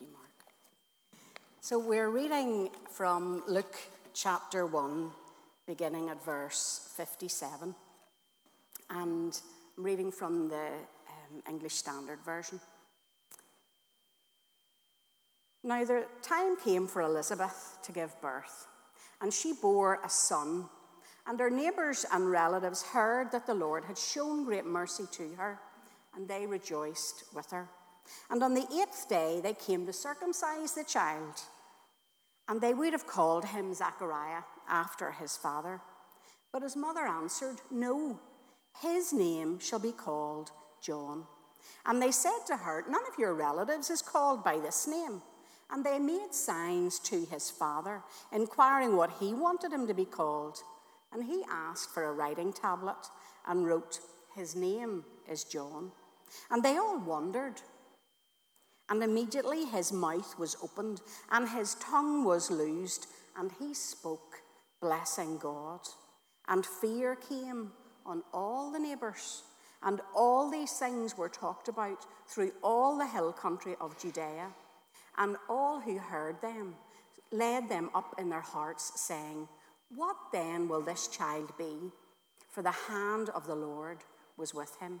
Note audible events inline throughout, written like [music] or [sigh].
you, Mark. So we're reading from Luke chapter 1, beginning at verse 57. And I'm reading from the um, English Standard Version. Now, the time came for Elizabeth to give birth, and she bore a son. And her neighbours and relatives heard that the Lord had shown great mercy to her, and they rejoiced with her. And on the eighth day they came to circumcise the child, and they would have called him Zachariah after his father. But his mother answered, No, his name shall be called John. And they said to her, None of your relatives is called by this name. And they made signs to his father, inquiring what he wanted him to be called. And he asked for a writing tablet and wrote, His name is John. And they all wondered. And immediately his mouth was opened, and his tongue was loosed, and he spoke, blessing God. And fear came on all the neighbours. And all these things were talked about through all the hill country of Judea. And all who heard them led them up in their hearts, saying, What then will this child be? For the hand of the Lord was with him.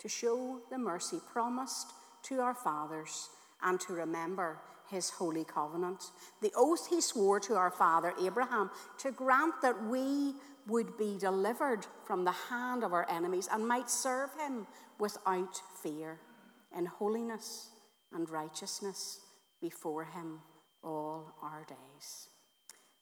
to show the mercy promised to our fathers and to remember his holy covenant, the oath he swore to our father Abraham to grant that we would be delivered from the hand of our enemies and might serve him without fear in holiness and righteousness before him all our days.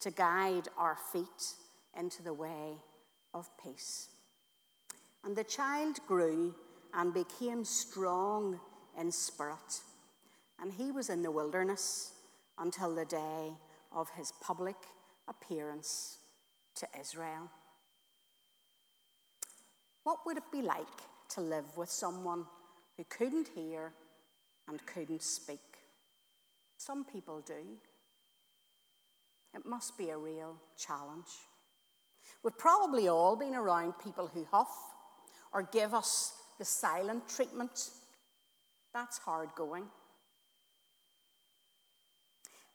to guide our feet into the way of peace. And the child grew and became strong in spirit, and he was in the wilderness until the day of his public appearance to Israel. What would it be like to live with someone who couldn't hear and couldn't speak. Some people do. It must be a real challenge. We've probably all been around people who huff or give us the silent treatment. That's hard going.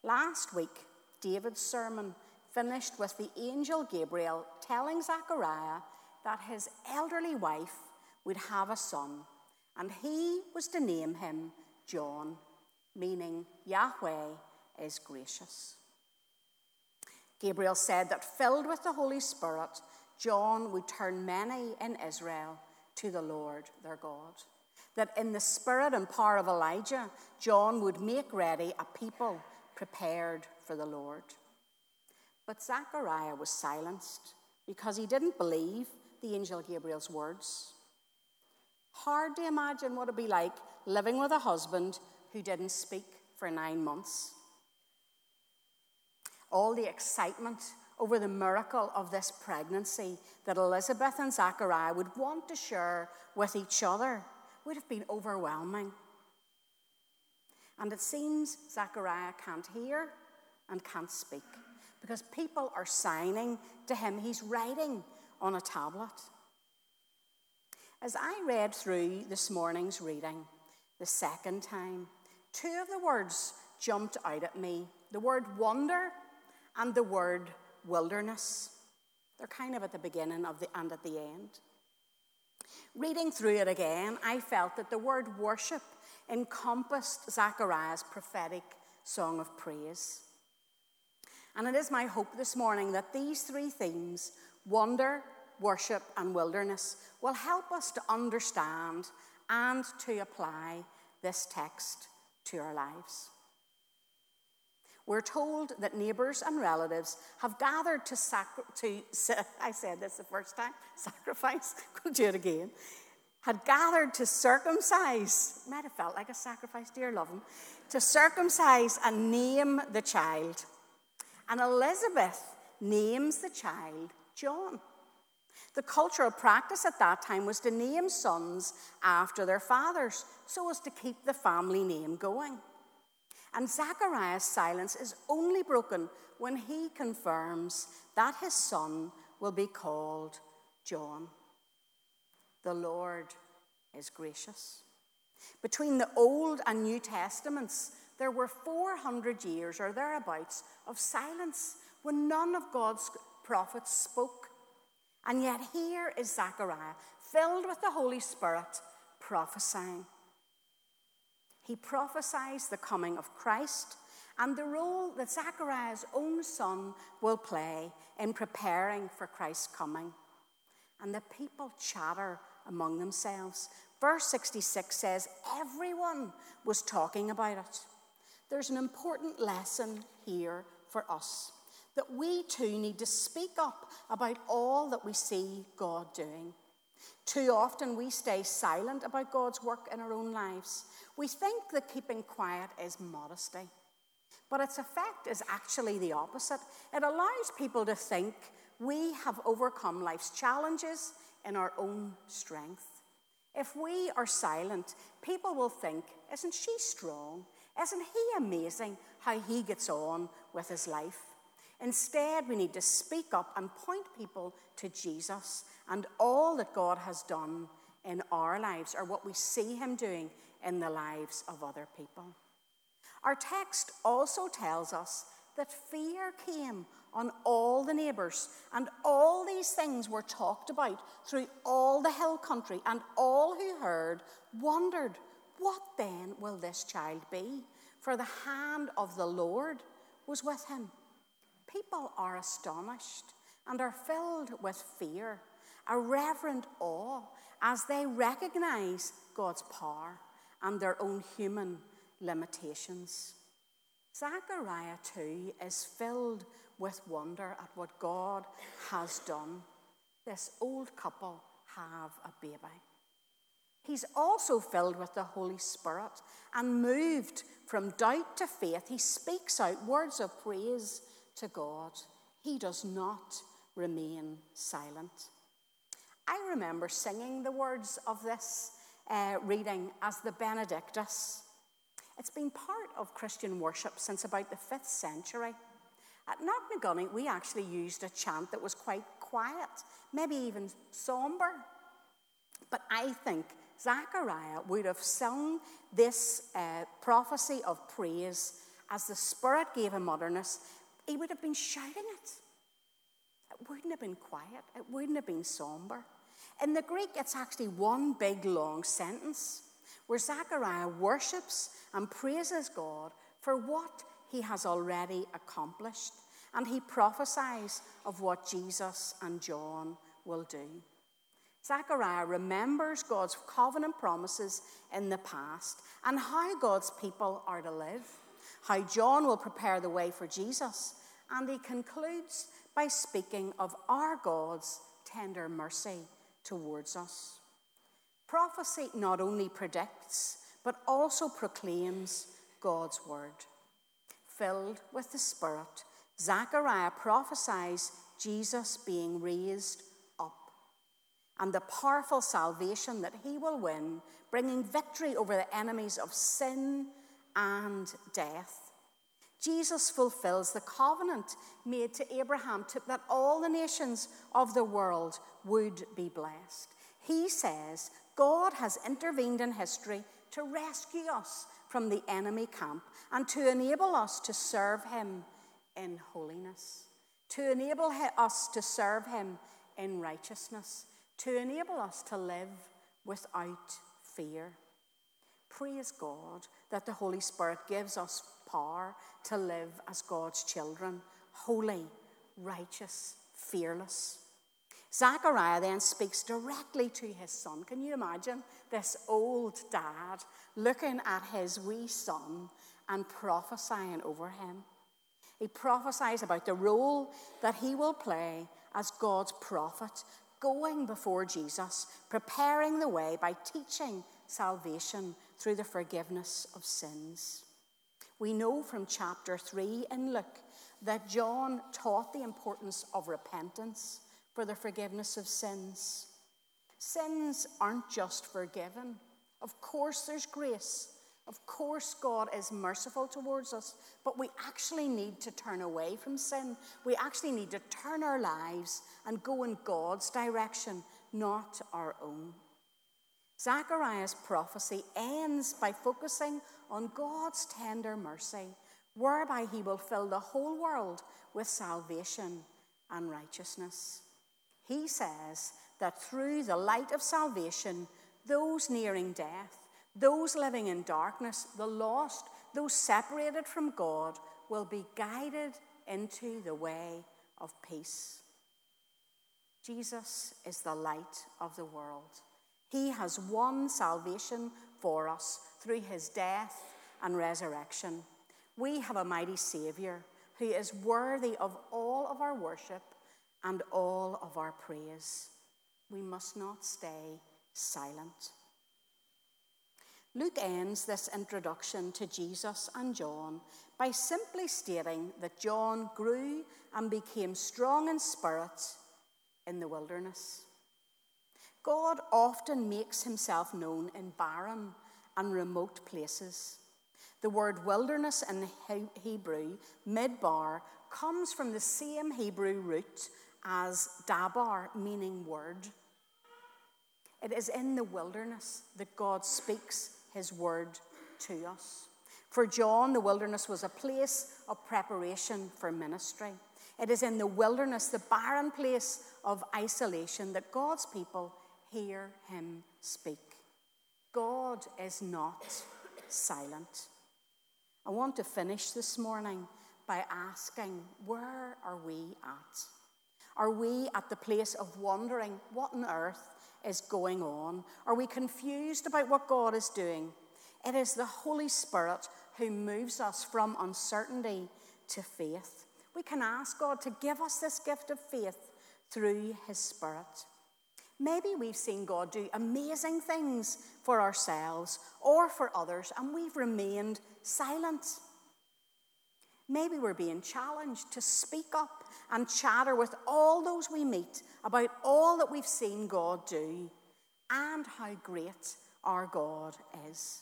Last week, David's sermon finished with the angel Gabriel telling Zachariah that his elderly wife would have a son and he was to name him John, meaning Yahweh is gracious. Gabriel said that filled with the Holy Spirit, John would turn many in Israel to the Lord their God. That in the spirit and power of Elijah, John would make ready a people prepared for the Lord. But Zechariah was silenced because he didn't believe the angel Gabriel's words. Hard to imagine what it'd be like living with a husband who didn't speak for nine months. All the excitement over the miracle of this pregnancy that Elizabeth and Zachariah would want to share with each other would have been overwhelming. And it seems Zachariah can't hear and can't speak because people are signing to him. He's writing on a tablet. As I read through this morning's reading the second time, two of the words jumped out at me the word wonder and the word wilderness. They're kind of at the beginning of the, and at the end. Reading through it again, I felt that the word worship encompassed Zachariah's prophetic song of praise. And it is my hope this morning that these three themes wonder, worship, and wilderness will help us to understand and to apply this text to our lives. We're told that neighbours and relatives have gathered to, sacri- to [laughs] I said this the first time, [laughs] sacrifice, [laughs] go do it again, had gathered to circumcise, might have felt like a sacrifice, dear love him, to circumcise and name the child. And Elizabeth names the child John. The cultural practice at that time was to name sons after their fathers so as to keep the family name going. And Zachariah's silence is only broken when he confirms that his son will be called John. The Lord is gracious. Between the Old and New Testaments, there were 400 years or thereabouts of silence when none of God's prophets spoke. And yet here is Zechariah, filled with the Holy Spirit, prophesying. He prophesies the coming of Christ and the role that Zechariah's own son will play in preparing for Christ's coming. And the people chatter among themselves. Verse 66 says, Everyone was talking about it. There's an important lesson here for us that we too need to speak up about all that we see God doing. Too often we stay silent about God's work in our own lives. We think that keeping quiet is modesty. But its effect is actually the opposite. It allows people to think we have overcome life's challenges in our own strength. If we are silent, people will think, Isn't she strong? Isn't he amazing how he gets on with his life? Instead, we need to speak up and point people to Jesus and all that God has done in our lives or what we see him doing in the lives of other people. Our text also tells us that fear came on all the neighbours, and all these things were talked about through all the hill country, and all who heard wondered, What then will this child be? For the hand of the Lord was with him. People are astonished and are filled with fear, a reverent awe, as they recognize God's power and their own human limitations. Zechariah, too, is filled with wonder at what God has done. This old couple have a baby. He's also filled with the Holy Spirit and moved from doubt to faith. He speaks out words of praise to God. He does not remain silent. I remember singing the words of this uh, reading as the Benedictus. It's been part of Christian worship since about the 5th century. At Knocknagoney, we actually used a chant that was quite quiet, maybe even somber. But I think Zechariah would have sung this uh, prophecy of praise as the Spirit gave him utterance. He would have been shouting it. It wouldn't have been quiet, it wouldn't have been somber. In the Greek, it's actually one big long sentence where Zechariah worships and praises God for what he has already accomplished, and he prophesies of what Jesus and John will do. Zechariah remembers God's covenant promises in the past and how God's people are to live, how John will prepare the way for Jesus, and he concludes by speaking of our God's tender mercy towards us. Prophecy not only predicts, but also proclaims God's word. Filled with the Spirit, Zechariah prophesies Jesus being raised up and the powerful salvation that he will win, bringing victory over the enemies of sin and death. Jesus fulfills the covenant made to Abraham to, that all the nations of the world would be blessed. He says God has intervened in history to rescue us from the enemy camp and to enable us to serve him in holiness, to enable us to serve him in righteousness, to enable us to live without fear. Praise God that the Holy Spirit gives us power to live as God's children, holy, righteous, fearless. Zachariah then speaks directly to his son. Can you imagine this old dad looking at his wee son and prophesying over him? He prophesies about the role that he will play as God's prophet, going before Jesus, preparing the way by teaching salvation through the forgiveness of sins. We know from chapter 3 in Luke that John taught the importance of repentance for the forgiveness of sins. Sins aren't just forgiven. Of course, there's grace. Of course, God is merciful towards us, but we actually need to turn away from sin. We actually need to turn our lives and go in God's direction, not our own. Zechariah's prophecy ends by focusing on God's tender mercy, whereby he will fill the whole world with salvation and righteousness. He says that through the light of salvation, those nearing death, those living in darkness, the lost, those separated from God, will be guided into the way of peace. Jesus is the light of the world. He has won salvation for us through his death and resurrection. We have a mighty Saviour who is worthy of all of our worship and all of our praise. We must not stay silent. Luke ends this introduction to Jesus and John by simply stating that John grew and became strong in spirit in the wilderness. God often makes himself known in barren and remote places. The word wilderness in Hebrew, midbar, comes from the same Hebrew root as dabar, meaning word. It is in the wilderness that God speaks his word to us. For John, the wilderness was a place of preparation for ministry. It is in the wilderness, the barren place of isolation, that God's people hear him speak. God is not silent. I want to finish this morning by asking, where are we at? Are we at the place of wondering what on earth is going on? Are we confused about what God is doing? It is the Holy Spirit who moves us from uncertainty to faith. We can ask God to give us this gift of faith through His Spirit. Maybe we've seen God do amazing things for ourselves or for others, and we've remained silent. Maybe we're being challenged to speak up and chatter with all those we meet about all that we've seen God do and how great our God is.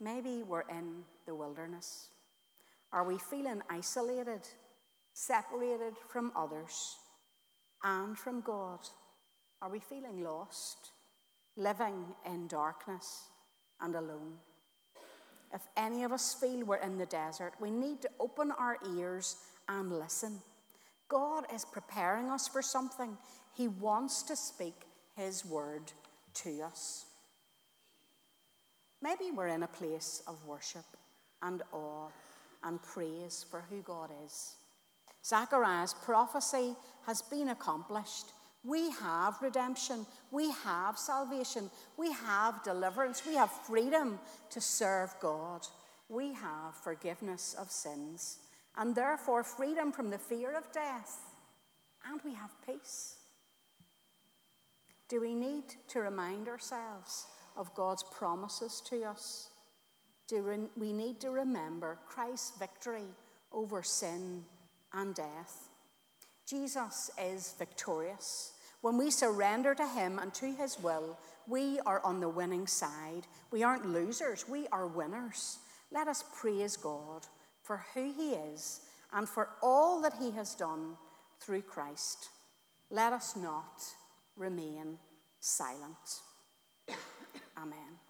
Maybe we're in the wilderness. Are we feeling isolated, separated from others and from God? Are we feeling lost, living in darkness and alone? If any of us feel we're in the desert, we need to open our ears and listen. God is preparing us for something. He wants to speak His word to us. Maybe we're in a place of worship and awe and praise for who God is. Zechariah's prophecy has been accomplished. We have redemption. We have salvation. We have deliverance. We have freedom to serve God. We have forgiveness of sins and therefore freedom from the fear of death. And we have peace. Do we need to remind ourselves of God's promises to us? Do we need to remember Christ's victory over sin and death? Jesus is victorious. When we surrender to Him and to His will, we are on the winning side. We aren't losers, we are winners. Let us praise God for who He is and for all that He has done through Christ. Let us not remain silent. [coughs] Amen.